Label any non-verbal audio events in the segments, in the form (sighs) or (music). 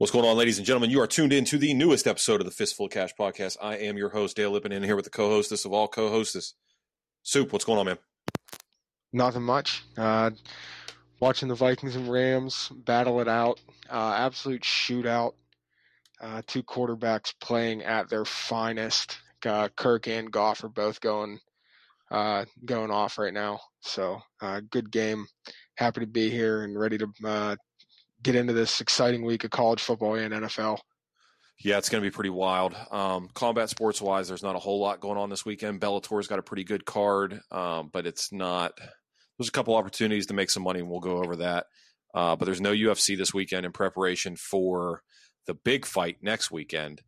What's going on, ladies and gentlemen? You are tuned in to the newest episode of the Fistful of Cash podcast. I am your host, Dale Lippin, in here with the co-hostess of all co-hostess, Soup. What's going on, man? Nothing much. Uh, watching the Vikings and Rams battle it out. Uh, absolute shootout. Uh, two quarterbacks playing at their finest. Kirk and Goff are both going uh, going off right now. So uh, good game. Happy to be here and ready to uh, get into this exciting week of college football and NFL. Yeah, it's going to be pretty wild. Um, combat sports wise, there's not a whole lot going on this weekend. Bellator's got a pretty good card, um, but it's not. There's a couple opportunities to make some money, and we'll go over that. Uh, but there's no UFC this weekend in preparation for the big fight next weekend,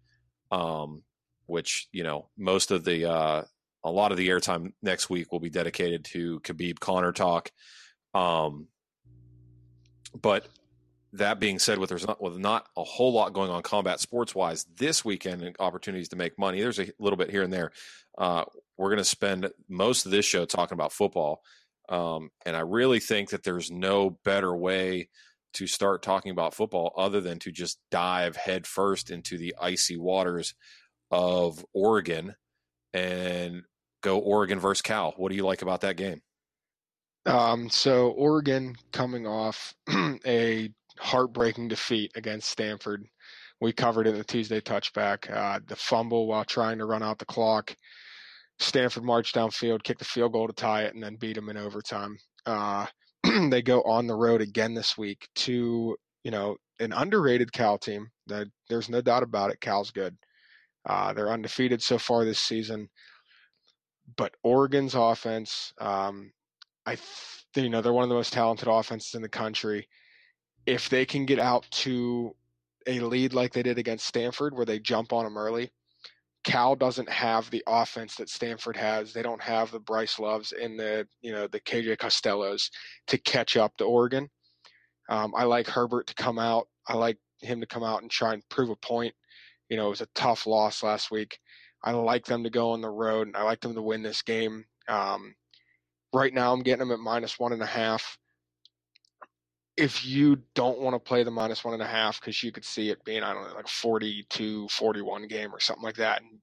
um, which you know most of the uh, a lot of the airtime next week will be dedicated to Khabib Conor talk. Um, but that being said, with there's not with not a whole lot going on combat sports wise this weekend and opportunities to make money. There's a little bit here and there. Uh, we're going to spend most of this show talking about football, um, and I really think that there's no better way to start talking about football other than to just dive headfirst into the icy waters of Oregon and go Oregon versus Cal. What do you like about that game? Um, so Oregon coming off (clears throat) a heartbreaking defeat against Stanford. We covered it in the Tuesday touchback. Uh, the fumble while trying to run out the clock. Stanford marched downfield, kicked the field goal to tie it, and then beat them in overtime. Uh, (clears throat) they go on the road again this week to you know an underrated Cal team. That there's no doubt about it. Cal's good. Uh, they're undefeated so far this season, but Oregon's offense, um, I th- you know they're one of the most talented offenses in the country. If they can get out to a lead like they did against Stanford, where they jump on them early, Cal doesn't have the offense that Stanford has. They don't have the Bryce Loves and the you know the KJ Costellos to catch up to Oregon. Um, I like Herbert to come out. I like him to come out and try and prove a point. You know, it was a tough loss last week. I like them to go on the road, and I like them to win this game. Um, right now, I'm getting them at minus one and a half. If you don't want to play the minus one and a half, because you could see it being, I don't know, like 42 41 game or something like that, and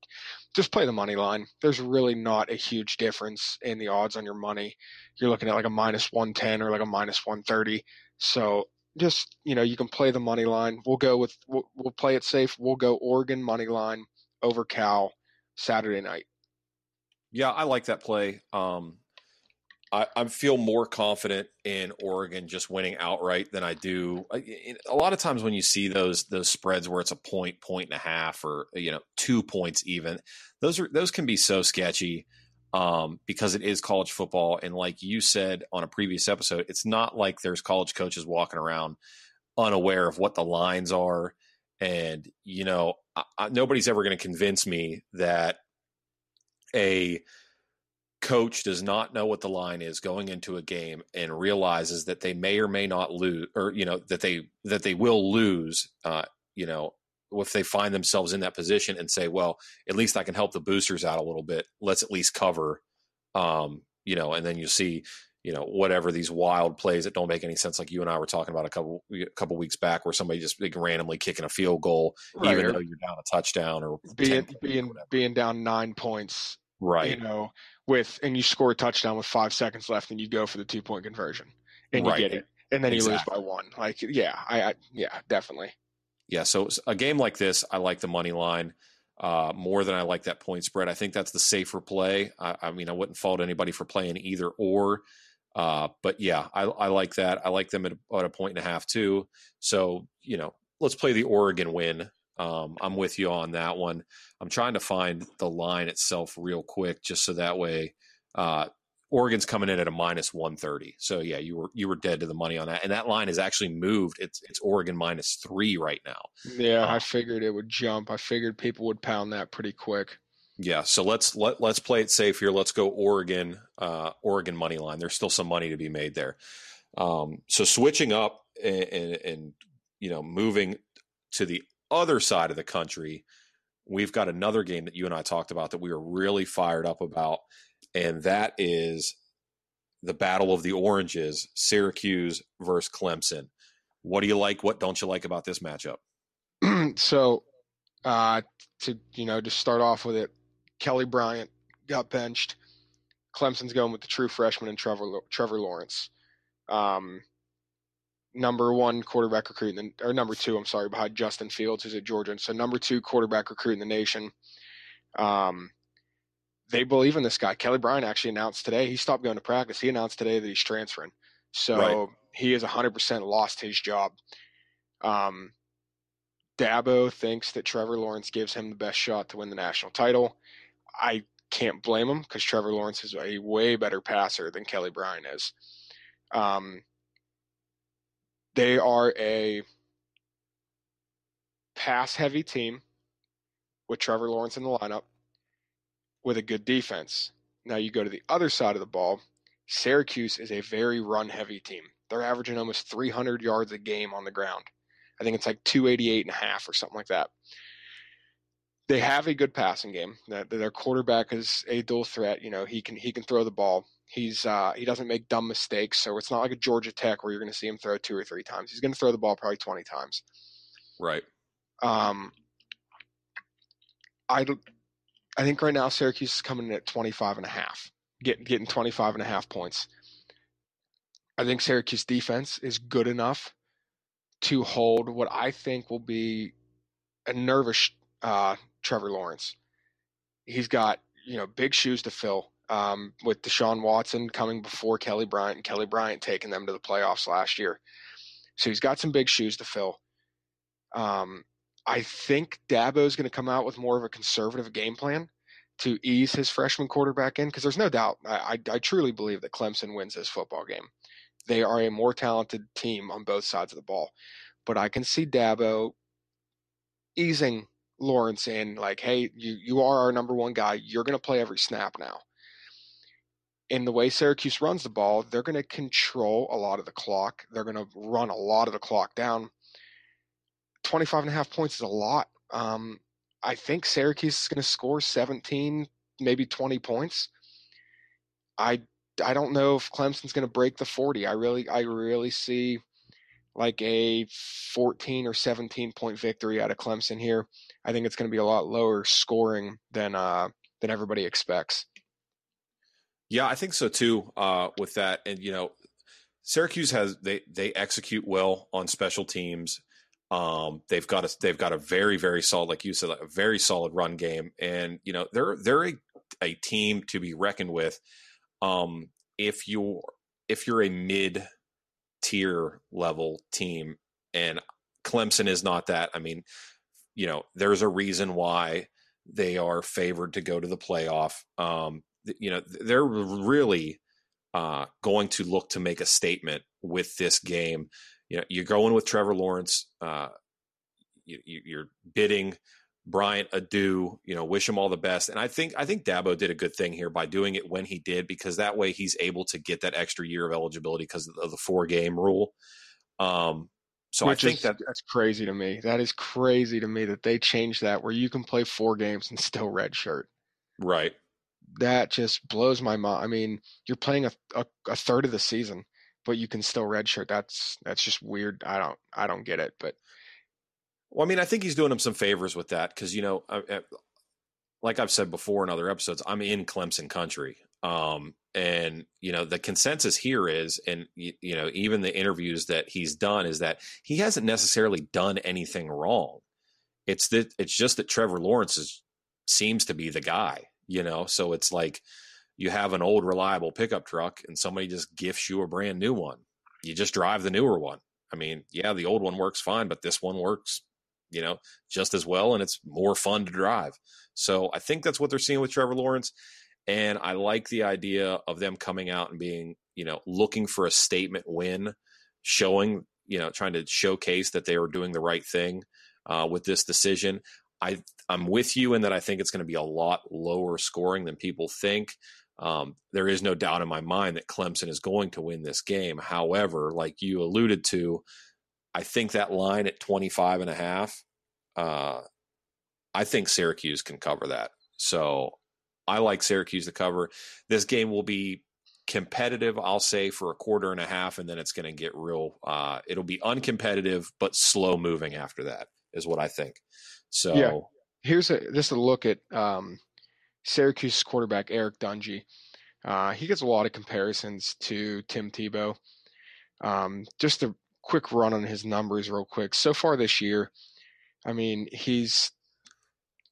just play the money line. There's really not a huge difference in the odds on your money. You're looking at like a minus 110 or like a minus 130. So just, you know, you can play the money line. We'll go with, we'll, we'll play it safe. We'll go Oregon money line over Cal Saturday night. Yeah, I like that play. Um, I, I feel more confident in Oregon just winning outright than I do. A lot of times when you see those those spreads where it's a point, point and a half, or you know two points even, those are those can be so sketchy um, because it is college football. And like you said on a previous episode, it's not like there's college coaches walking around unaware of what the lines are. And you know, I, nobody's ever going to convince me that a coach does not know what the line is going into a game and realizes that they may or may not lose or you know that they that they will lose uh you know if they find themselves in that position and say, well, at least I can help the boosters out a little bit. Let's at least cover, um, you know, and then you see, you know, whatever these wild plays that don't make any sense, like you and I were talking about a couple a couple weeks back, where somebody just like, randomly kicking a field goal, Right, even though you're down a touchdown or 10 being or being being down nine points, right, you know, with and you score a touchdown with five seconds left, and you go for the two point conversion, and you get it, and then you lose by one. Like, yeah, I, I yeah, definitely. Yeah, so a game like this, I like the money line uh, more than I like that point spread. I think that's the safer play. I, I mean, I wouldn't fault anybody for playing either or, uh, but yeah, I, I like that. I like them at, at a point and a half too. So you know, let's play the Oregon win. Um, I'm with you on that one. I'm trying to find the line itself real quick, just so that way. Uh, Oregon's coming in at a minus 130. So yeah, you were you were dead to the money on that, and that line has actually moved. It's it's Oregon minus three right now. Yeah, Uh, I figured it would jump. I figured people would pound that pretty quick. Yeah, so let's let let's play it safe here. Let's go Oregon, uh, Oregon money line. There's still some money to be made there. Um, so switching up and, and, and you know moving to the other side of the country, we've got another game that you and I talked about that we were really fired up about, and that is the Battle of the Oranges, Syracuse versus Clemson. What do you like? What don't you like about this matchup? (clears throat) so, uh, to you know, just start off with it, Kelly Bryant got benched. Clemson's going with the true freshman and Trevor Trevor Lawrence, um, number one quarterback recruit, in the, or number two, I'm sorry, behind Justin Fields, who's at Georgia. So number two quarterback recruit in the nation. Um, they believe in this guy. Kelly Bryant actually announced today he stopped going to practice. He announced today that he's transferring. So Right. he has 100% lost his job. Um, Dabo thinks that Trevor Lawrence gives him the best shot to win the national title. I can't blame him because Trevor Lawrence is a way better passer than Kelly Bryant is. Um, they are a pass heavy team with Trevor Lawrence in the lineup with a good defense. Now you go to the other side of the ball. Syracuse is a very run heavy team. They're averaging almost 300 yards a game on the ground. I think it's like 288 and a half or something like that. They have a good passing game. Their quarterback is a dual threat. You know, he can he can throw the ball. He's uh, he doesn't make dumb mistakes. So it's not like a Georgia Tech where you're going to see him throw two or three times. He's going to throw the ball probably 20 times. Right. Um, I I think right now Syracuse is coming in at 25 and a half, getting getting 25 and a half points. I think Syracuse defense is good enough to hold what I think will be a nervous uh, Trevor Lawrence. He's got you know big shoes to fill um, with Deshaun Watson coming before Kelly Bryant and Kelly Bryant taking them to the playoffs last year. So he's got some big shoes to fill. Um, I think Dabo is going to come out with more of a conservative game plan to ease his freshman quarterback in because there's no doubt. I, I, I truly believe that Clemson wins this football game. They are a more talented team on both sides of the ball, but I can see Dabo easing Lawrence in, like, hey, you you are our number one guy. You're going to play every snap now. In the way Syracuse runs the ball, they're going to control a lot of the clock. They're going to run a lot of the clock down. 25 and a half points is a lot. Um, I think Syracuse is going to score 17, maybe 20 points. I I don't know if Clemson's going to break the 40. I really I really see like a 14 or 17 point victory out of Clemson here. I think it's going to be a lot lower scoring than uh than everybody expects. Yeah, I think so too. Uh, with that, and you know, Syracuse has they they execute well on special teams. Um, they've got a they've got a very very solid, like you said, a very solid run game, and you know they're they're a, a team to be reckoned with. Um, if you're if you're a mid tier level team, and Clemson is not that. I mean, you know, there's a reason why they are favored to go to the playoff. Um, you know, they're really uh, going to look to make a statement with this game. You know, you're going with Trevor Lawrence. Uh, you, you're bidding Bryant adieu. You know, wish him all the best. And I think I think Dabo did a good thing here by doing it when he did, because that way he's able to get that extra year of eligibility because of the four game rule. Um, So Which I think is, that that's crazy to me. That is crazy to me that they changed that where you can play four games and still redshirt. right. That just blows my mind. I mean, you're playing a, a, a third of the season, but you can still redshirt. That's that's just weird. I don't I don't get it. But Well, I mean, I think he's doing him some favors with that because you know, I, I, like I've said before in other episodes, I'm in Clemson country, um, and you know, the consensus here is, and you, you know, even the interviews that he's done is that he hasn't necessarily done anything wrong. It's that it's just that Trevor Lawrence is seems to be the guy, you know. So it's like you have an old reliable pickup truck, and somebody just gifts you a brand new one. You just drive the newer one. I mean, yeah, the old one works fine, but this one works you know, just as well, and it's more fun to drive. So I think that's what they're seeing with Trevor Lawrence. And I like the idea of them coming out and being, you know, looking for a statement win, showing, you know, trying to showcase that they are doing the right thing uh, with this decision. I I'm with you in that I think it's going to be a lot lower scoring than people think. Um, there is no doubt in my mind that Clemson is going to win this game. However, like you alluded to, I think that line at 25 and a half, uh, I think Syracuse can cover that. So I like Syracuse to cover. This game will be competitive, I'll say, for a quarter and a half, and then it's going to get real. Uh, it'll be uncompetitive, but slow moving after that, is what I think. So, Yeah. here's a just a look at um, Syracuse quarterback Eric Dungey. Uh, he gets a lot of comparisons to Tim Tebow. Um, just a quick run on his numbers, real quick. So far this year, I mean, he's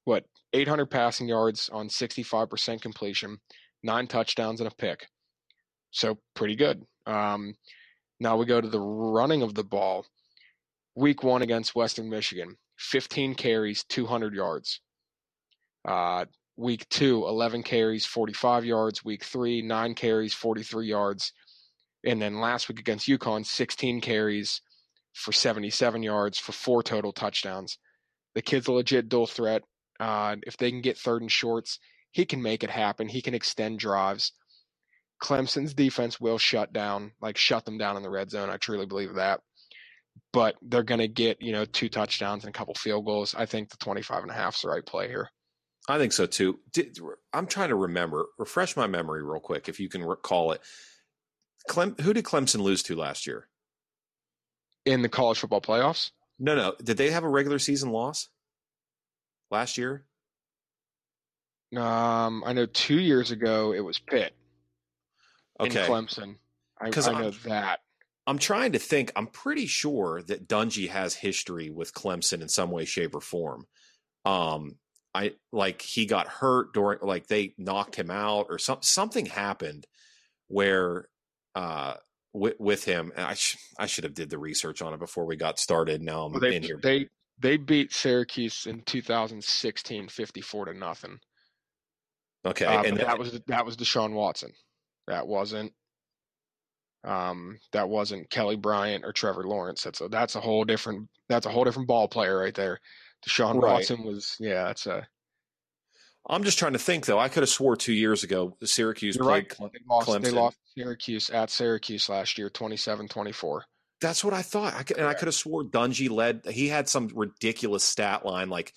what 800 passing yards on 65% completion, nine touchdowns and a pick. So pretty good. Um, now we go to the running of the ball. Week one against Western Michigan, 15 carries, 200 yards. Uh, week two, 11 carries, 45 yards. Week three, nine carries, 43 yards. And then last week against UConn, 16 carries for 77 yards for four total touchdowns. The kid's a legit dual threat. Uh, if they can get third and shorts, he can make it happen. He can extend drives. Clemson's defense will shut down, like shut them down in the red zone. I truly believe that. But they're going to get, you know, two touchdowns and a couple field goals. I think the 25 and a half is the right play here. I think so too. Did, I'm trying to remember, refresh my memory real quick, if you can recall it. Clem, who did Clemson lose to last year? In the college football playoffs? No, no. Did they have a regular season loss last year? Um, I know two years ago it was Pitt Okay. in Clemson. I, I know I'm- that. I'm trying to think. I'm pretty sure that Dungey has history with Clemson in some way, shape, or form. Um, I like he got hurt during, like they knocked him out or some something happened where, uh, with, with him. And I sh- I should have did the research on it before we got started. Now I'm Well, they in here. they they beat Syracuse in 2016, 54 to nothing. okay, Uh, and but that was that was Deshaun Watson. That wasn't um that wasn't Kelly Bryant or Trevor Lawrence. That's a that's a whole different that's a whole different ball player right there. Deshaun Right. Watson was yeah, that's a I'm just trying to think though. I could have swore two years ago the Syracuse you're played right. Cle- They lost they lost Syracuse at Syracuse last year, 27-24. That's what I thought. I could, and I could have swore Dungey led. He had some ridiculous stat line, like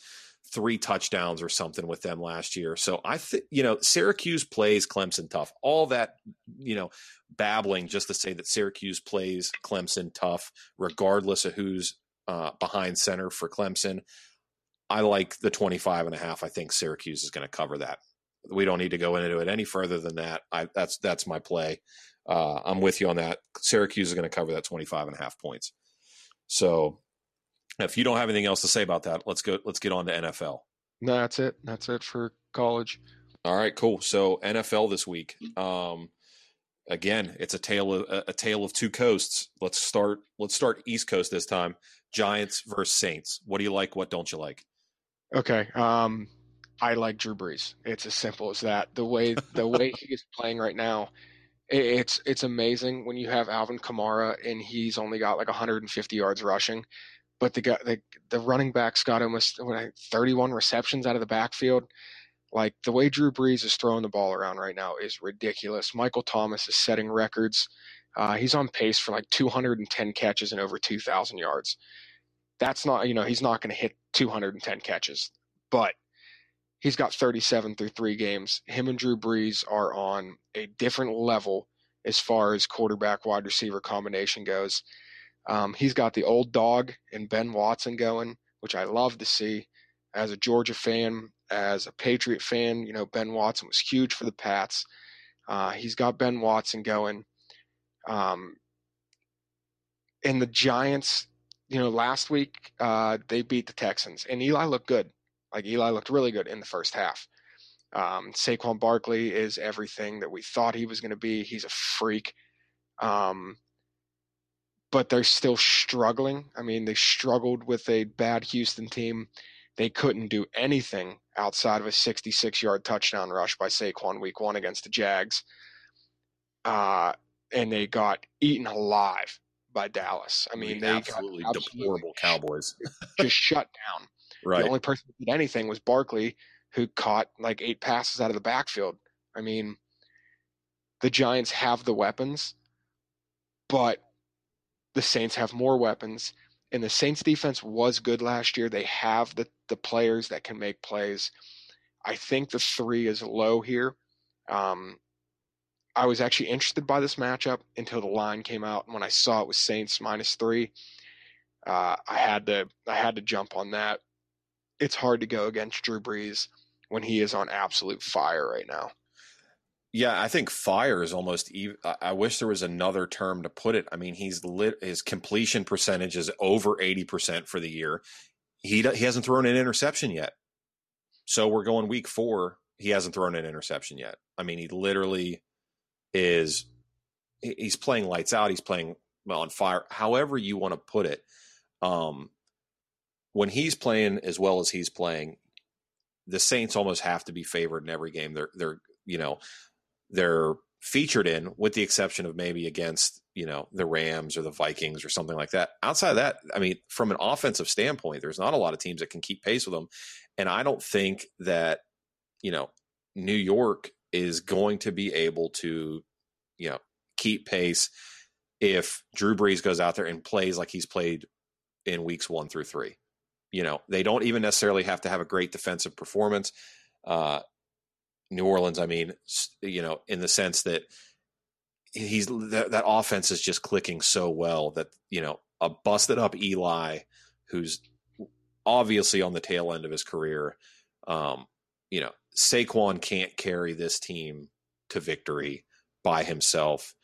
three touchdowns or something with them last year. So I think you know Syracuse plays Clemson tough. All that you know babbling just to say that Syracuse plays Clemson tough, regardless of who's uh, behind center for Clemson. I like the 25 and a half. I think Syracuse is going to cover that. We don't need to go into it any further than that. I, that's that's my play. Uh, I'm with you on that. Syracuse is going to cover that 25 and a half points. So if you don't have anything else to say about that, let's go. Let's get on to NFL. No, that's it. That's it for college. All right, cool. So NFL this week. Um, again, it's a tale of a, a tale of two coasts. Let's start. Let's start East Coast this time. Giants versus Saints. What do you like? What don't you like? Okay. Um, I like Drew Brees. It's as simple as that. The way the way (laughs) he is playing right now, it's it's amazing when you have Alvin Kamara and he's only got like 150 yards rushing, but the guy the the running backs got almost what, 31 receptions out of the backfield. Like the way Drew Brees is throwing the ball around right now is ridiculous. Michael Thomas is setting records. Uh, he's on pace for like 210 catches and over 2,000 yards. That's not, you know, he's not going to hit 210 catches, but he's got 37 through three games. Him and Drew Brees are on a different level as far as quarterback wide receiver combination goes. Um, he's got the old dog and Ben Watson going, which I love to see. As a Georgia fan, as a Patriot fan, you know, Ben Watson was huge for the Pats. Uh, he's got Ben Watson going. Um, and the Giants, you know, last week uh, they beat the Texans, and Eli looked good. Like Eli looked really good in the first half. Um, Saquon Barkley is everything that we thought he was going to be. He's a freak. Um, but they're still struggling. I mean, they struggled with a bad Houston team. They couldn't do anything outside of a 66 yard touchdown rush by Saquon week one against the Jags. Uh, and they got eaten alive by Dallas. I mean, they absolutely, absolutely deplorable Cowboys. (laughs) just shut down. right. The only person who did anything was Barkley, who caught like eight passes out of the backfield. I mean, the Giants have the weapons, but the Saints have more weapons. And the Saints defense was good last year. They have the, the players that can make plays. I think the three is low here. Um, I was actually interested by this matchup until the line came out. And when I saw it was Saints minus three, uh, I had to I had to jump on that. It's hard to go against Drew Brees when he is on absolute fire right now. Yeah, I think fire is almost. Even, I wish there was another term to put it. I mean, he's lit. His completion percentage is over eighty percent for the year. He he hasn't thrown an interception yet. So we're going week four. He hasn't thrown an interception yet. I mean, he literally is. He's playing lights out. He's playing on fire. However you want to put it. Um, when he's playing as well as he's playing, the Saints almost have to be favored in every game. They're they're you know they're featured in, with the exception of maybe against you know the Rams or the Vikings or something like that. Outside of that, I mean, from an offensive standpoint, there's not a lot of teams that can keep pace with them, and I don't think that you know New York is going to be able to you know keep pace if Drew Brees goes out there and plays like he's played in weeks one through three. You know, they don't even necessarily have to have a great defensive performance. Uh, New Orleans, I mean, you know, in the sense that he's that, that offense is just clicking so well that you know a busted up Eli, who's obviously on the tail end of his career. Um, you know, Saquon can't carry this team to victory by himself.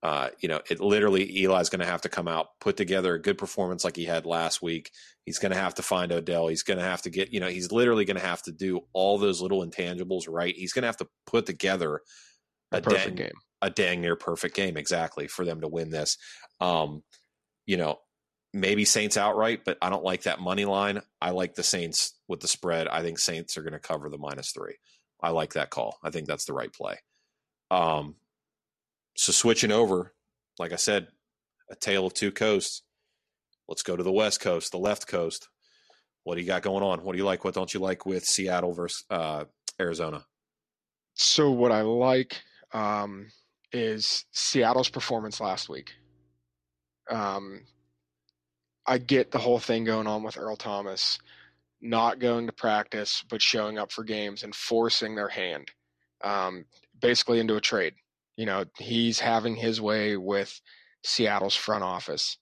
Uh, you know, it literally Eli's going to have to come out, put together a good performance like he had last week. He's going to have to find Odell. He's going to have to get, you know, he's literally going to have to do all those little intangibles right. He's going to have to put together a, A perfect dang, game. a dang near perfect game exactly for them to win this. Um, you know, maybe Saints outright, but I don't like that money line. I like the Saints with the spread. I think Saints are going to cover the minus three. I like that call. I think that's the right play. Um, so switching over, like I said, a tale of two coasts. Let's go to the West Coast, the left coast. What do you got going on? What do you like? What don't you like with Seattle versus uh, Arizona? So what I like um, is Seattle's performance last week. Um, I get the whole thing going on with Earl Thomas not going to practice but showing up for games and forcing their hand, um, basically into a trade. You know, he's having his way with Seattle's front office.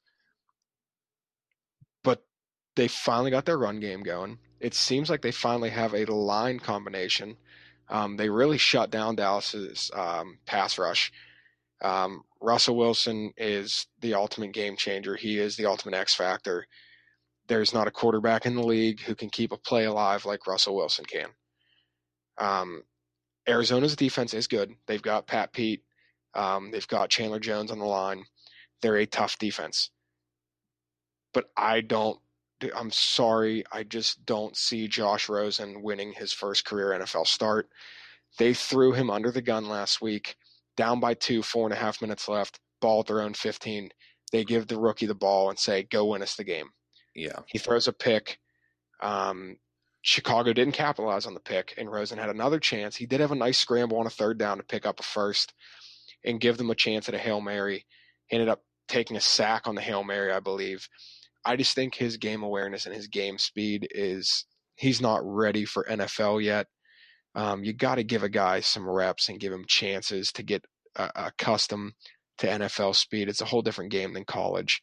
But they finally got their run game going. It seems like they finally have a line combination. Um, they really shut down Dallas's um, pass rush. Um, Russell Wilson is the ultimate game changer. He is the ultimate X factor. There's not a quarterback in the league who can keep a play alive like Russell Wilson can. Um, Arizona's defense is good. They've got Pat Pete. Um, they've got Chandler Jones on the line. They're a tough defense. But I don't, I'm sorry, I just don't see Josh Rosen winning his first career NFL start. They threw him under the gun last week, down by two, four and a half minutes left, ball at their own 15. They give the rookie the ball and say, go win us the game. Yeah. He throws a pick. Um, Chicago didn't capitalize on the pick, and Rosen had another chance. He did have a nice scramble on a third down to pick up a first. And give them a chance at a Hail Mary. He ended up taking a sack on the Hail Mary, I believe. I just think his game awareness and his game speed is he's not ready for NFL yet. Um, you got to give a guy some reps and give him chances to get uh, accustomed to NFL speed. It's a whole different game than college.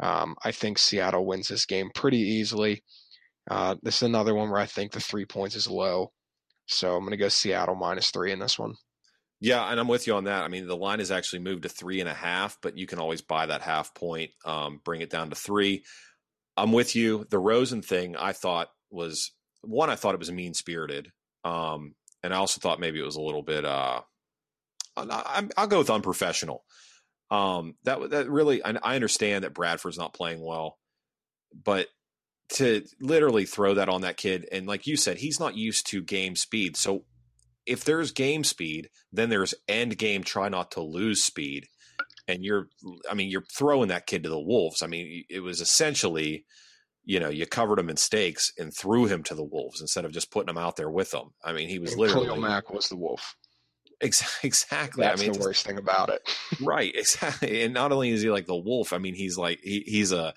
Um, I think Seattle wins this game pretty easily. Uh, this is another one where I think the three points is low. So I'm going to go Seattle minus three in this one. Yeah, and I'm with you on that. I mean, the line has actually moved to three and a half, but you can always buy that half point, um, bring it down to three. I'm with you. The Rosen thing, I thought was one. I thought it was mean spirited, um, and I also thought maybe it was a little bit. Uh, I, will go with unprofessional. Um, that that really, I, I understand that Bradford's not playing well, but to literally throw that on that kid, and like you said, he's not used to game speed. So if there's game speed, then there's end game try not to lose speed. And you're, I mean, you're throwing that kid to the wolves. I mean, it was essentially, you know, you covered him in stakes and threw him to the wolves instead of just putting him out there with them. I mean, he was and literally Khalil Mack was the wolf. (laughs) Exactly. That's I mean, the worst thing about it. (laughs) right. Exactly. And not only is he like the wolf, I mean, he's like he, he's a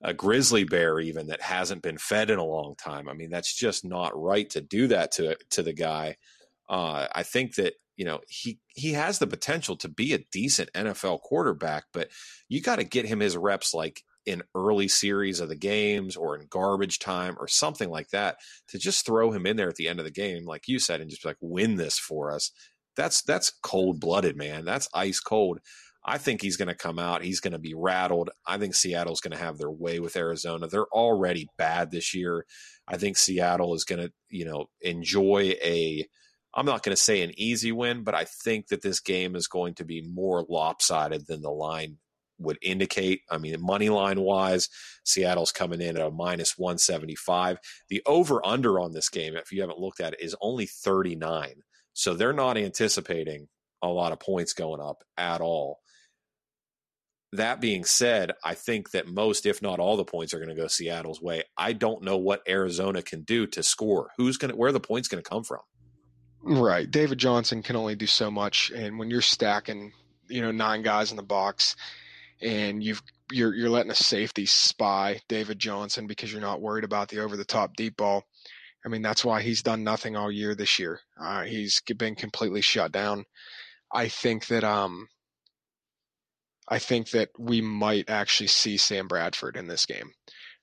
a grizzly bear even that hasn't been fed in a long time. I mean, that's just not right to do that to to the guy. Uh, I think that you know he he has the potential to be a decent NFL quarterback, but you got to get him his reps like in early series of the games or in garbage time or something like that to just throw him in there at the end of the game, like you said, and just like win this for us. That's that's cold blooded, man. That's ice cold. I think he's going to come out. He's going to be rattled. I think Seattle's going to have their way with Arizona. They're already bad this year. I think Seattle is going to, you know, enjoy a I'm not going to say an easy win, but I think that this game is going to be more lopsided than the line would indicate. I mean, money line wise, Seattle's coming in at a minus 175. The over under on this game, if you haven't looked at it, is only 39. So they're not anticipating a lot of points going up at all. That being said, I think that most, if not all, the points are going to go Seattle's way. I don't know what Arizona can do to score. Who's going to, where the points going to come from? Right. David Johnson can only do so much. And when you're stacking, you know, nine guys in the box and you've, you're, you're letting a safety spy David Johnson because you're not worried about the over the top deep ball. I mean, that's why he's done nothing all year this year. Uh, he's been completely shut down. I think that, um, I think that we might actually see Sam Bradford in this game.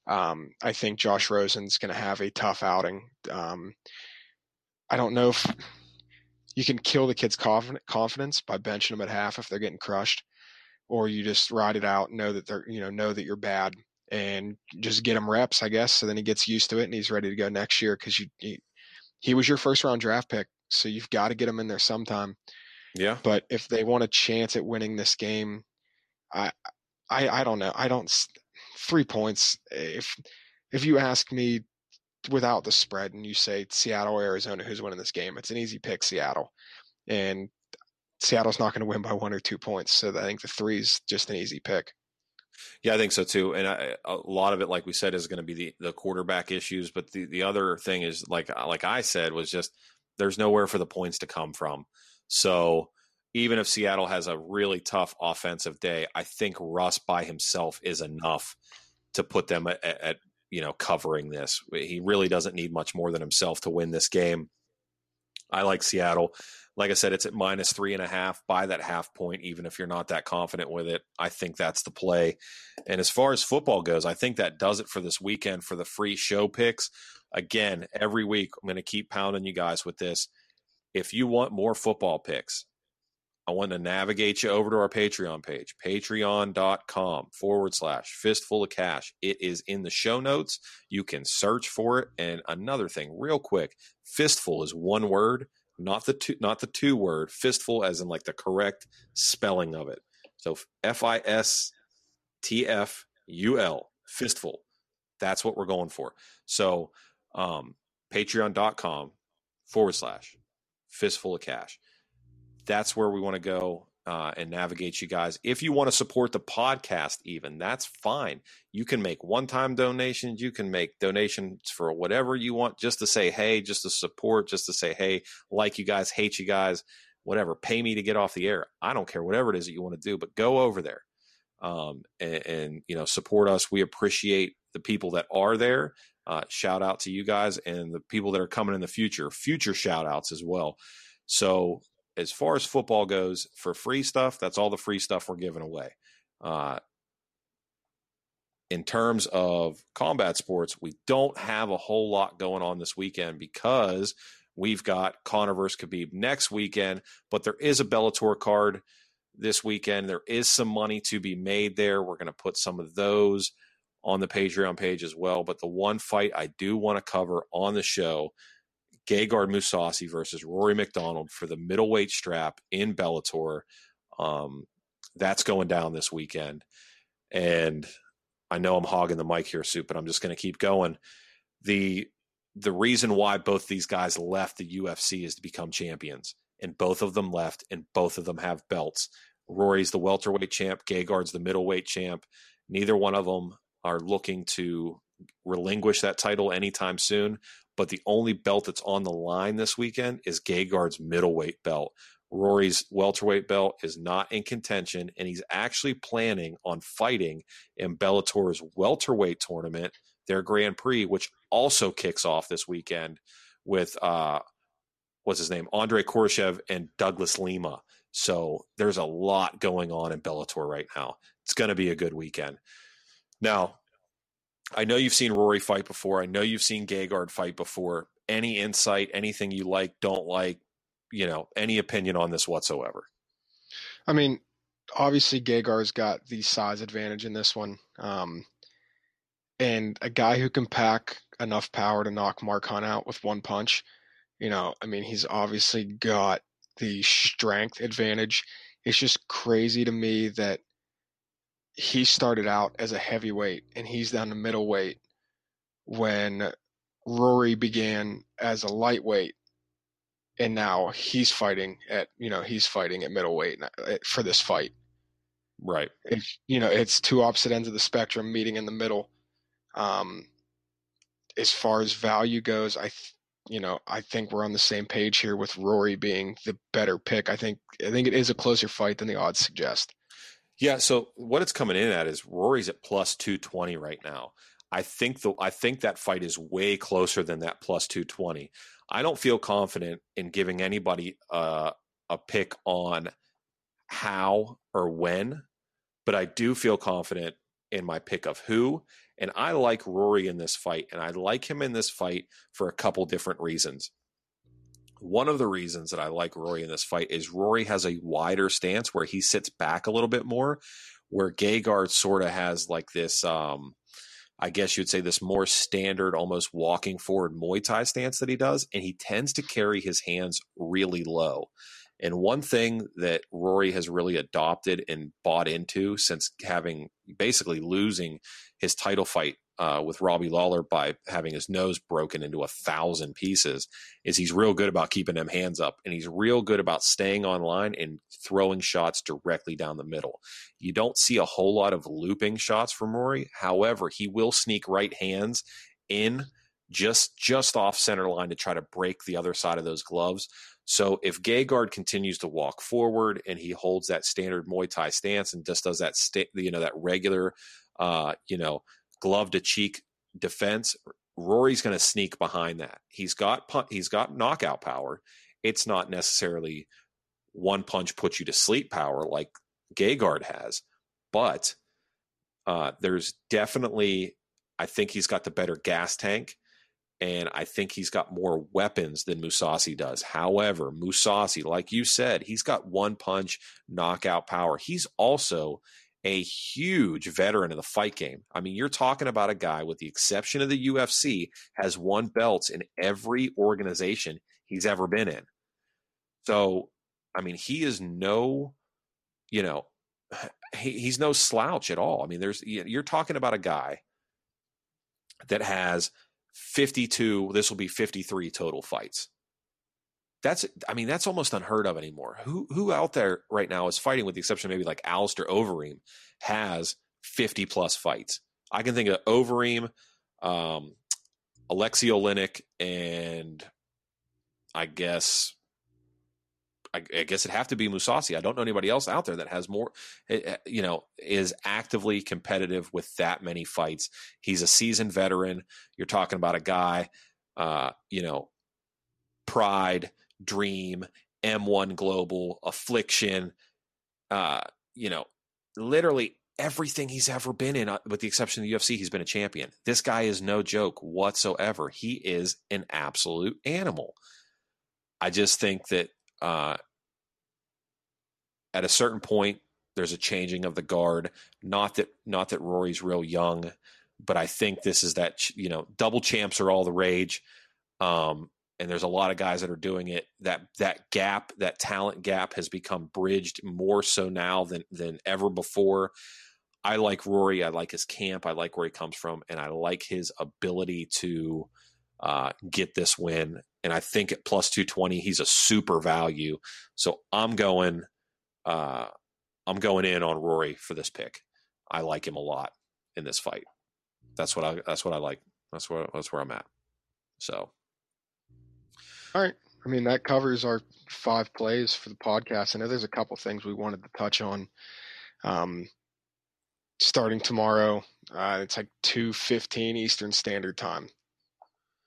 Um, I think Josh Rosen's going to have a tough outing. Um, I don't know if you can kill the kid's confidence by benching them at half if they're getting crushed, or you just ride it out, know that they're you know know that you're bad, and just get him reps, I guess. So then he gets used to it and he's ready to go next year because you he, he was your first round draft pick, so you've got to get him in there sometime. Yeah. But if they want a chance at winning this game, I I I don't know. I don't three points. If if you ask me without the spread and you say Seattle, Arizona, who's winning this game, it's an easy pick, Seattle. And Seattle's not going to win by one or two points. So I think the three is just an easy pick. Yeah, I think so too. And I, a lot of it, like we said, is going to be the, the quarterback issues. But the, the other thing is, like like I said, was just there's nowhere for the points to come from. So even if Seattle has a really tough offensive day, I think Russ by himself is enough to put them at, at you know, covering this. He really doesn't need much more than himself to win this game. I like Seattle. Like I said, it's at minus three and a half. Buy that half point, even if you're not that confident with it. I think that's the play. And as far as football goes, I think that does it for this weekend for the free show picks. Again, every week, I'm going to keep pounding you guys with this. If you want more football picks, I want to navigate you over to our Patreon page, patreon.com forward slash fistful of cash. It is in the show notes. You can search for it. And another thing, real quick, fistful is one word, not the two, not the two word, fistful as in like the correct spelling of it. So F I S T F U L, fistful. That's what we're going for. So um, patreon.com forward slash fistful of cash that's where we want to go uh, and navigate you guys. If you want to support the podcast, even that's fine. You can make one time donations. You can make donations for whatever you want, just to say hey, just to support, just to say hey, like you guys, hate you guys, whatever. Pay me to get off the air. I don't care, whatever it is that you want to do, but go over there um, and, and, you know support us. We appreciate the people that are there. Uh, shout out to you guys and the people that are coming in the future. Future shout outs as well. So as far as football goes, for free stuff, that's all the free stuff we're giving away. Uh, in terms of combat sports, we don't have a whole lot going on this weekend because we've got Conor versus Khabib next weekend, but there is a Bellator card this weekend. There is some money to be made there. We're going to put some of those on the Patreon page as well. But the one fight I do want to cover on the show Gegard Mousasi versus Rory MacDonald for the middleweight strap in Bellator. Um, that's going down this weekend. And I know I'm hogging the mic here, Soup, but I'm just going to keep going. The the reason why both these guys left the UFC is to become champions, and both of them left, and both of them have belts. Rory's the welterweight champ, Gegard's the middleweight champ. Neither one of them are looking to relinquish that title anytime soon. But the only belt that's on the line this weekend is Gegard's middleweight belt. Rory's welterweight belt is not in contention, and he's actually planning on fighting in Bellator's welterweight tournament, their Grand Prix, which also kicks off this weekend with uh, what's his name, Andre Koroshev and Douglas Lima. So there's a lot going on in Bellator right now. It's going to be a good weekend. Now, I know you've seen Rory fight before. I know you've seen Gegard fight before. Any insight, anything you like, don't like, you know, any opinion on this whatsoever? I mean, obviously Gegard's got the size advantage in this one. Um, and a guy who can pack enough power to knock Mark Hunt out with one punch, you know, I mean, he's obviously got the strength advantage. It's just crazy to me that he started out as a heavyweight and he's down to middleweight when Rory began as a lightweight and now he's fighting at you know he's fighting at middleweight uh, for this fight. Right. It's you know it's two opposite ends of the spectrum meeting in the middle. Um as far as value goes i th- you know i think we're on the same page here with rory being the better pick. I think i think it is a closer fight than the odds suggest yeah. So what it's coming in at is Rory's at plus two twenty right now. I think the I think that fight is way closer than that plus two twenty. I don't feel confident in giving anybody uh, a pick on how or when, but I do feel confident in my pick of who. And I like Rory in this fight, and I like him in this fight for a couple different reasons. One of the reasons that I like Rory in this fight is Rory has a wider stance where he sits back a little bit more, where Gegard sort of has like this, um, I guess you'd say this more standard, almost walking forward Muay Thai stance that he does, and he tends to carry his hands really low. And one thing that Rory has really adopted and bought into since having basically losing his title fight uh, with Robbie Lawler by having his nose broken into a thousand pieces is he's real good about keeping them hands up and he's real good about staying online and throwing shots directly down the middle. You don't see a whole lot of looping shots from Rory. However, he will sneak right hands in just just off center line to try to break the other side of those gloves. So if Gegard continues to walk forward and he holds that standard Muay Thai stance and just does that sta- you know that regular uh, you know glove to cheek defense, Rory's going to sneak behind that. He's got he's got knockout power. It's not necessarily one punch puts you to sleep power like Gegard has, but uh, there's definitely I think he's got the better gas tank, and I think he's got more weapons than Mousasi does. However, Mousasi, like you said, he's got one punch knockout power. He's also a huge veteran of the fight game. I mean, you're talking about a guy, with the exception of the UFC, has won belts in every organization he's ever been in. So, I mean, he is no, you know, (sighs) he, he's no slouch at all. I mean, there's you're talking about a guy that has 52. This will be 53 total fights that's I mean that's almost unheard of anymore. Who who out there right now is fighting with the exception of maybe like Alistair Overeem has 50 plus fights. I can think of Overeem, um, Alexei Oleinik, and I guess I, I guess it'd have to be Mousasi. I don't know anybody else out there that has more, eh, eh, you know, is actively competitive with that many fights. He's a seasoned veteran. You're talking about a guy, uh, you know, Pride, Dream, M1 Global, Affliction, uh, you know, literally everything he's ever been in, uh, with the exception of the UFC, he's been a champion. This guy is no joke whatsoever. He is an absolute animal. I just think that uh, at a certain point, there's a changing of the guard. Not that not that Rory's real young, but I think this is that you know double champs are all the rage. Um, and there's a lot of guys that are doing it that that gap that talent gap has become bridged more so now than than ever before. I like rory i like his camp i like where he comes from and i like his ability to uh, get this win and i think at plus 220 he's a super value. So i'm going uh, i'm going in on rory for this pick. I like him a lot in this fight. That's what i that's what i like. That's where that's where i'm at. So all right. I mean, that covers our five plays for the podcast. I know there's a couple things we wanted to touch on. Um, starting tomorrow, uh, it's like 2.15 Eastern Standard Time.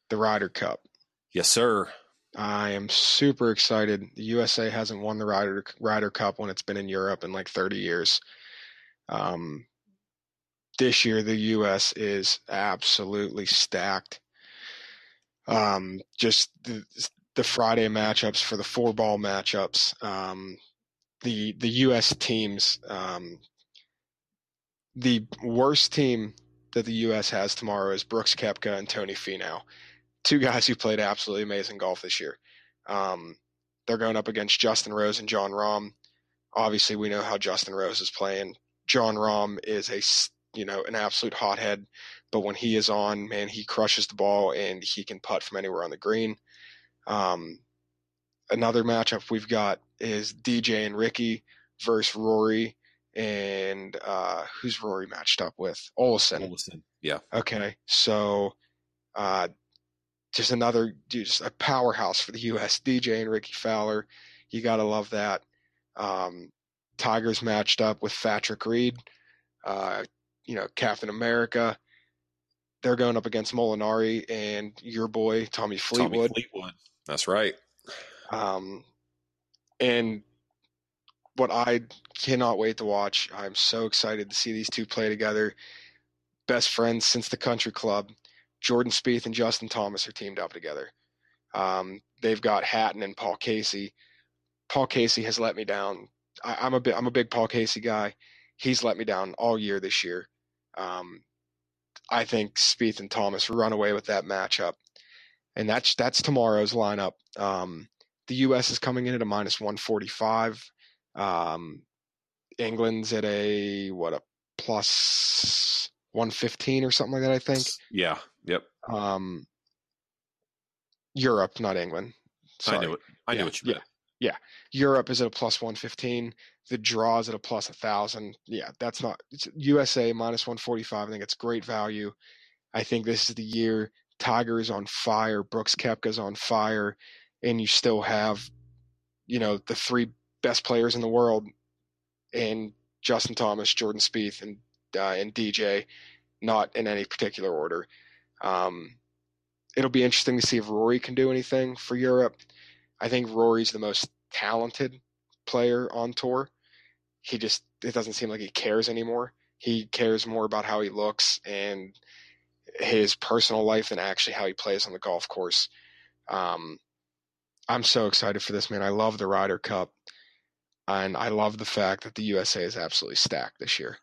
The Ryder Cup. Yes, sir. I am super excited. The USA hasn't won the Ryder Ryder Cup when it's been in Europe in like 30 years. Um, this year, the U.S. is absolutely stacked. Um, just the, the Friday matchups for the four ball matchups. Um, the the U.S. teams, um, the worst team that the U.S. has tomorrow is Brooks Koepka and Tony Finau, two guys who played absolutely amazing golf this year. Um, they're going up against Justin Rose and Jon Rahm. Obviously, we know how Justin Rose is playing. Jon Rahm is a you know an absolute hothead, but when he is on, man, he crushes the ball and he can putt from anywhere on the green. Um, another matchup we've got is DJ and Rickie versus Rory and uh, who's Rory matched up with? Olesen. Olesen. Yeah. Okay. So uh, just another just a powerhouse for the US. DJ and Rickie Fowler. You gotta love that. Um, Tigers matched up with Patrick Reed, uh, you know, Captain America. They're going up against Molinari and your boy Tommy Fleetwood. Tommy Fleetwood. That's right. Um, and what I cannot wait to watch. I'm so excited to see these two play together. Best friends since the country club. Jordan Spieth and Justin Thomas are teamed up together. Um, they've got Hatton and Paul Casey. Paul Casey has let me down. I, am a bit, I'm a big Paul Casey guy. He's let me down all year this year. Um, I think Spieth and Thomas run away with that matchup and that's that's tomorrow's lineup. Um, the U.S. is coming in at a minus 145. Um, England's at a what a plus 115 or something like that. I think. Yeah. Yep. Um, Europe, not England. Sorry. I knew it. I yeah, knew what you meant. Yeah. yeah. Europe is at a plus 115. The draw is at a plus 1,000. Yeah, that's not It's USA minus 145. I think it's great value. I think this is the year Tiger is on fire, Brooks Koepka's on fire, and you still have, you know, the three best players in the world, and Justin Thomas, Jordan Spieth, and uh, and DJ, not in any particular order. Um, it'll be interesting to see if Rory can do anything for Europe. I think Rory's the most talented player on tour. He just it doesn't seem like he cares anymore. He cares more about how he looks and his personal life than actually how he plays on the golf course. Um, I'm so excited for this man. I love the Ryder Cup, and I love the fact that the USA is absolutely stacked this year.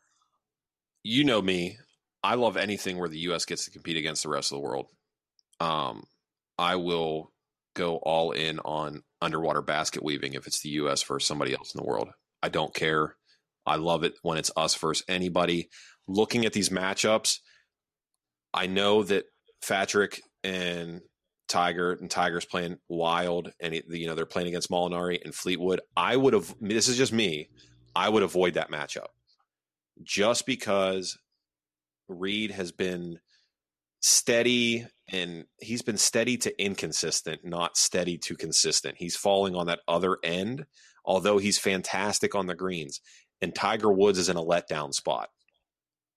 You know me. I love anything where the U.S. gets to compete against the rest of the world. Um, I will go all in on underwater basket weaving if it's the U.S. versus somebody else in the world. I don't care. I love it when it's us versus anybody. Looking at these matchups, I know that Patrick and Tiger and Tiger's playing wild, and you know they're playing against Molinari and Fleetwood. I would have. This is just me. I would avoid that matchup just because Reed has been steady and he's been steady to inconsistent, not steady to consistent. He's falling on that other end, although he's fantastic on the greens. And Tiger Woods is in a letdown spot.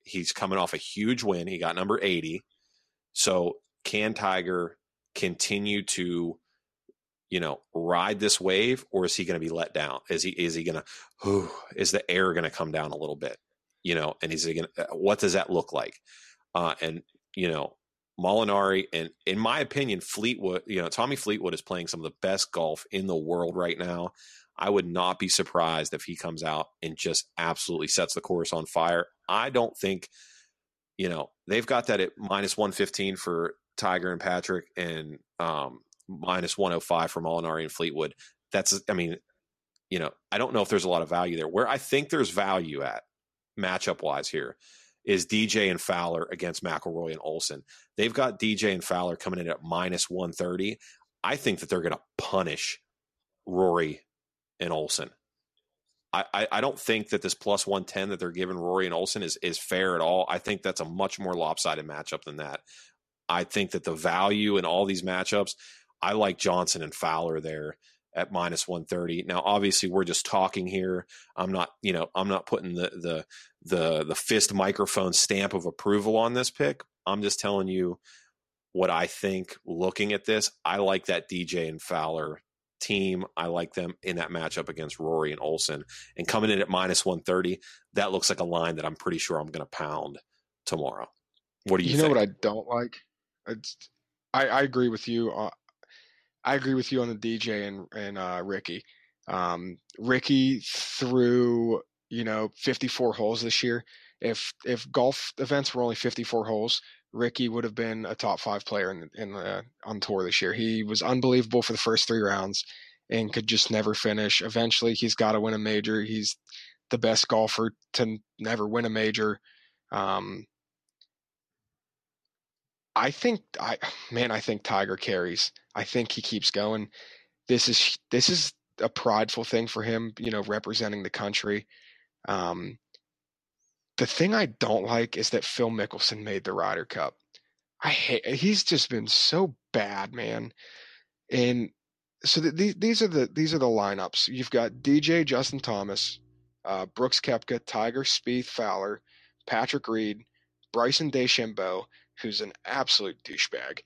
He's coming off a huge win. He got number 80. So can Tiger continue to you know ride this wave or is he going to be let down is he is he going to is the air going to come down a little bit you know and is he going to what does that look like uh and you know Molinari and in my opinion Fleetwood you know Tommy Fleetwood is playing some of the best golf in the world right now I would not be surprised if he comes out and just absolutely sets the course on fire I don't think you know they've got that at minus 115 for Tiger and Patrick and um, minus 105 for Molinari and Fleetwood. That's, I mean, you know, I don't know if there's a lot of value there. Where I think there's value at matchup wise here is DJ and Fowler against McIlroy and Olesen. They've got DJ and Fowler coming in at minus 130. I think that they're going to punish Rory and Olesen. I, I, don't think that this plus 110 that they're giving Rory and Olesen is, is fair at all. I think that's a much more lopsided matchup than that. I think that the value in all these matchups, I like Johnson and Fowler there at minus 130. Now, obviously, we're just talking here. I'm not, you know, I'm not putting the the the the fist microphone stamp of approval on this pick. I'm just telling you what I think. Looking at this, I like that DJ and Fowler team. I like them in that matchup against Rory and Olesen. And coming in at minus 130, that looks like a line that I'm pretty sure I'm going to pound tomorrow. What do you? You think? know what I don't like? I, I agree with you. Uh, I agree with you on the DJ and and uh, Rickie. Um, Rickie threw you know 54 holes this year. If if golf events were only 54 holes, Rickie would have been a top five player in in the on tour this year. He was unbelievable for the first three rounds and could just never finish. Eventually, he's got to win a major. He's the best golfer to never win a major. Um, I think I man, I think Tiger carries. I think he keeps going. This is this is a prideful thing for him, you know, representing the country. Um, the thing I don't like is that Phil Mickelson made the Ryder Cup. I hate. He's just been so bad, man. And so the, these these are the these are the lineups. You've got DJ Justin Thomas, uh, Brooks Koepka, Tiger Spieth Fowler, Patrick Reed, Bryson DeChambeau, who's an absolute douchebag.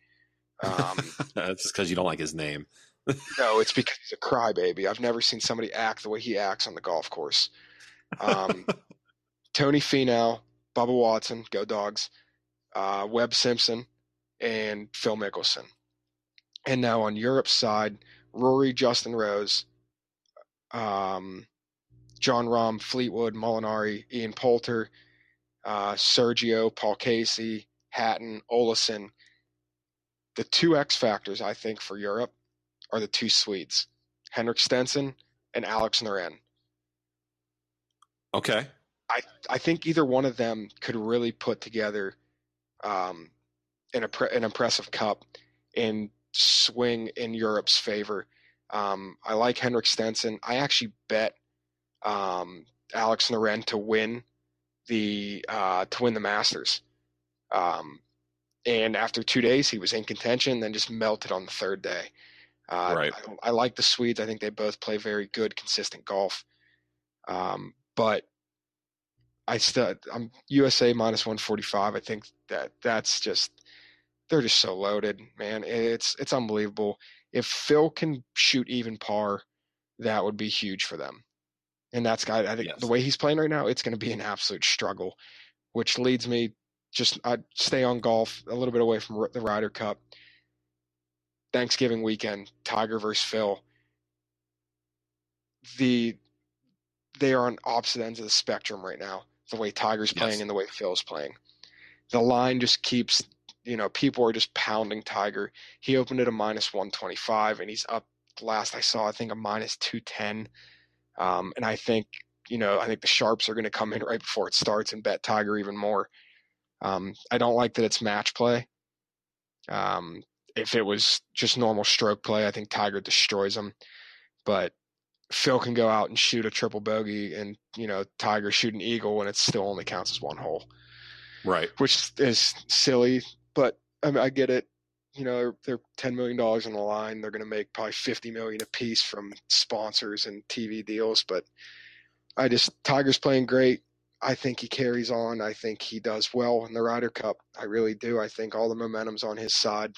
Um, (laughs) That's just because you don't like his name. (laughs) no, it's because he's a crybaby. I've never seen somebody act the way he acts on the golf course. Um, Tony Finau, Bubba Watson, go dogs, uh, Webb Simpson, and Phil Mickelson. And now on Europe's side, Rory, Justin Rose, um, Jon Rahm, Fleetwood, Molinari, Ian Poulter, uh, Sergio, Paul Casey, Hatton, Olesen. The two X factors, I think, for Europe are the two Swedes, Henrik Stenson and Alex Noren. Okay. I I think either one of them could really put together um, an an impressive cup and swing in Europe's favor. Um, I like Henrik Stenson. I actually bet um, Alex Noren to win the uh, to win the Masters. Um, and after two days, he was in contention, then just melted on the third day. Uh, right. I, I, like the Swedes. I think they both play very good, consistent golf. Um, but I still, I'm USA minus 145. I think that that's just, they're just so loaded, man. It's it's unbelievable. If Phil can shoot even par, that would be huge for them. And that's got, I think Yes. the way he's playing right now, it's going to be an absolute struggle, which leads me just I'd stay on golf a little bit away from the Ryder Cup. Thanksgiving weekend, Tiger versus Phil. The they are on opposite ends of the spectrum right now. The way Tiger's Yes. playing and the way Phil's playing. The line just keeps, you know, people are just pounding Tiger. He opened at a minus 125 and he's up last I saw, I think a minus 210. Um, and I think, you know, I think the sharps are going to come in right before it starts and bet Tiger even more. Um, I don't like that it's match play. Um, if it was just normal stroke play, I think Tiger destroys him. But Phil can go out and shoot a triple bogey, and you know Tiger shoot an eagle, and it still only counts as one hole, Right. which is silly. But I, mean, I get it. You know, they're, they're ten million dollars on the line. They're going to make probably fifty million a piece from sponsors and TV deals. But I just Tiger's playing great. I think he carries on. I think he does well in the Ryder Cup. I really do. I think all the momentum's on his side.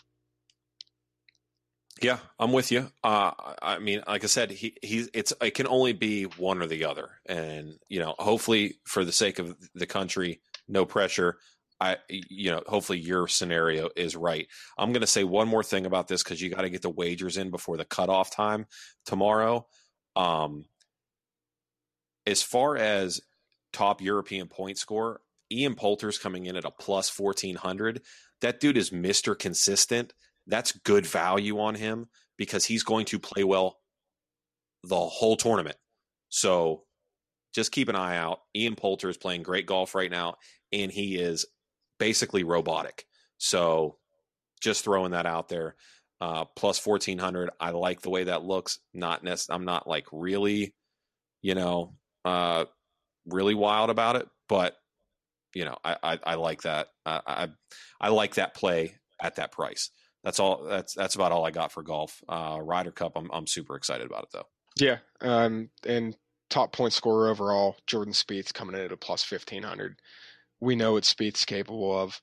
Yeah, I'm with you. Uh, I mean, like I said, he he's it's it can only be one or the other, and you know, hopefully for the sake of the country, no pressure. I you know, hopefully your scenario is right. I'm going to say one more thing about this because you got to get the wagers in before the cutoff time tomorrow. Um, as far as top European point score, Ian Poulter's coming in at a plus 1400. That dude is Mr. Consistent that's good value on him because he's going to play well the whole tournament. So just keep an eye out. Ian Poulter is playing great golf right now, and he is basically robotic. So just throwing that out there. Uh, plus 1400. I like the way that looks. Not nec- I'm not like really, you know, uh, really wild about it, but you know, I, I, I like that. I, I, I like that play at that price that's all. That's that's about all I got for golf. Uh, Ryder Cup, I'm I'm super excited about it though. Yeah, um, and top point scorer overall, Jordan Spieth coming in at a plus fifteen hundred. We know what Spieth's capable of.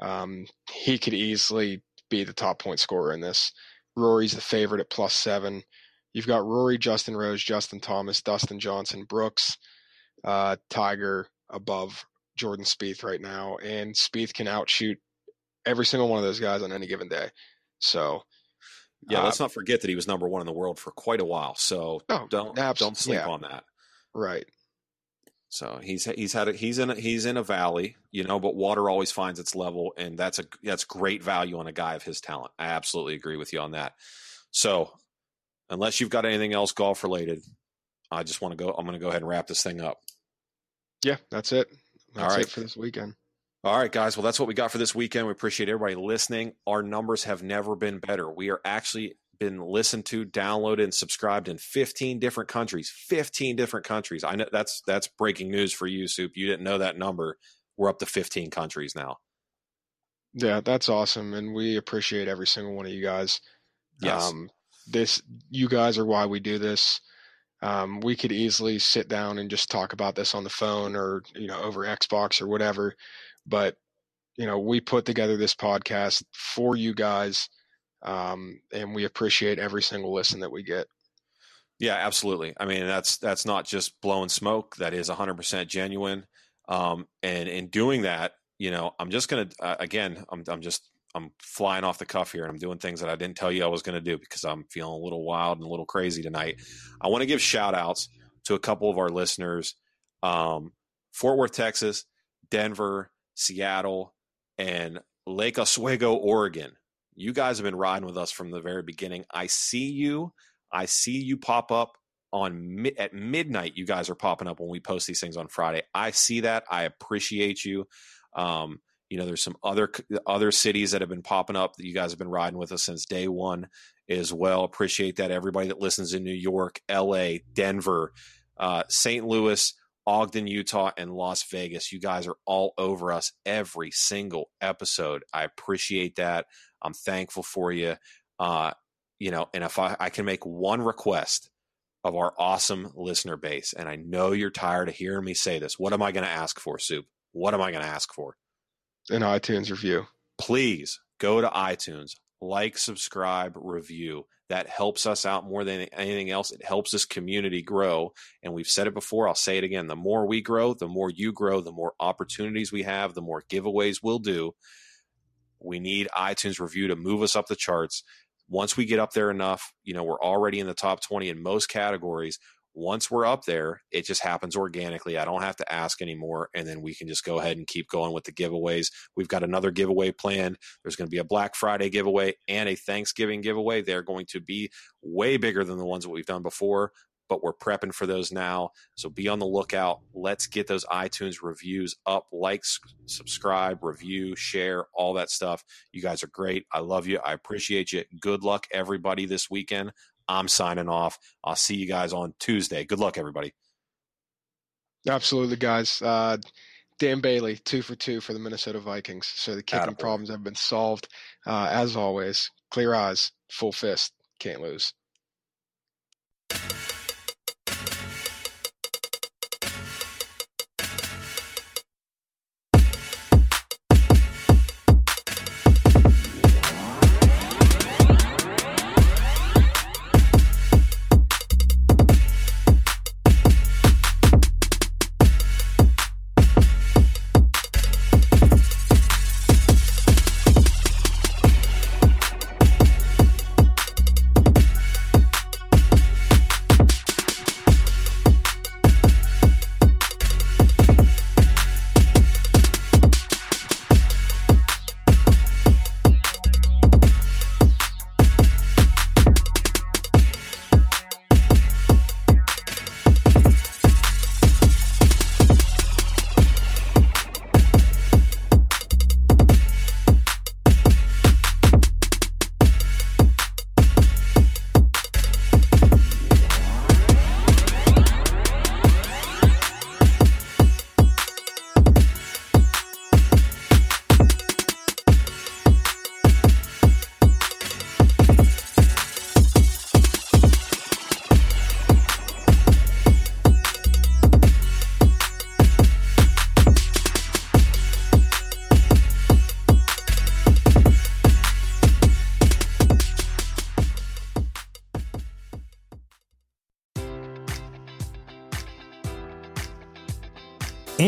Um, he could easily be the top point scorer in this. Rory's the favorite at plus seven. You've got Rory, Justin Rose, Justin Thomas, Dustin Johnson, Brooks, uh, Tiger above Jordan Spieth right now, and Spieth can outshoot every single one of those guys on any given day. So, yeah, uh, let's not forget that he was number one in the world for quite a while. So oh, don't don't sleep yeah. on that. Right. So he's he's had a, he's in a, he's in a valley, you know, but water always finds its level, and that's a that's great value on a guy of his talent. I absolutely agree with you on that. So, unless you've got anything else golf related, I just want to go. I'm going to go ahead and wrap this thing up. Yeah, that's it. That's All right. it for this weekend. All right, guys. Well, that's what we got for this weekend. We appreciate everybody listening. Our numbers have never been better. We are actually been listened to, downloaded, and subscribed in 15 different countries. 15 different countries. I know that's that's breaking news for you, Soup. You didn't know that number. We're up to 15 countries now. Yeah, that's awesome, and we appreciate every single one of you guys. Yes. Um, this, you guys are why we do this. Um, we could easily sit down and just talk about this on the phone or you know over Xbox or whatever but you know we put together this podcast for you guys um, and we appreciate every single listen that we get. Yeah absolutely. I mean that's that's not just blowing smoke that is 100% genuine. Um, and in doing that you know i'm just gonna uh, again I'm, I'm just i'm flying off the cuff here and i'm doing things that i didn't tell you i was to do because i'm feeling a little wild and a little crazy tonight. I want to give shout outs to a couple of our listeners. Um, fort worth texas denver Seattle, and Lake Oswego, Oregon. You guys have been riding with us from the very beginning. I see you. I see you pop up on at midnight. You guys are popping up when we post these things on Friday. I see that. I appreciate you. Um, you know, there's some other other cities that have been popping up that you guys have been riding with us since day one as well. Appreciate that. Everybody that listens in New York, L.A., Denver, uh, St. Louis, Ogden, Utah, and Las Vegas. You guys are all over us every single episode. I appreciate that. I'm thankful for you. Uh, you know, and if I, I can make one request of our awesome listener base, and I know you're tired of hearing me say this, what am I going to ask for, Soup? What am I going to ask for? An iTunes review. Please go to iTunes, like, subscribe, review that helps us out more than anything else. It helps this community grow. And we've said it before, I'll say it again. The more we grow, the more you grow, the more opportunities we have, the more giveaways we'll do. We need iTunes review to move us up the charts. Once we get up there enough, you know, we're already in the top 20 in most categories once we're up there, it just happens organically. I don't have to ask anymore. And then we can just go ahead and keep going with the giveaways. We've got another giveaway planned. There's going to be a Black Friday giveaway and a Thanksgiving giveaway. They're going to be way bigger than the ones that we've done before, but we're prepping for those now. So be on the lookout. Let's get those iTunes reviews up. Like, subscribe, review, share, all that stuff. You guys are great. I love you. I appreciate you. Good luck, everybody, this weekend. I'm signing off. I'll see you guys on Tuesday. Good luck, everybody. Absolutely, guys. Uh, Dan Bailey, two for two for the Minnesota Vikings. So the kicking Attaboy. problems have been solved. Uh, as always, clear eyes, full fist, can't lose.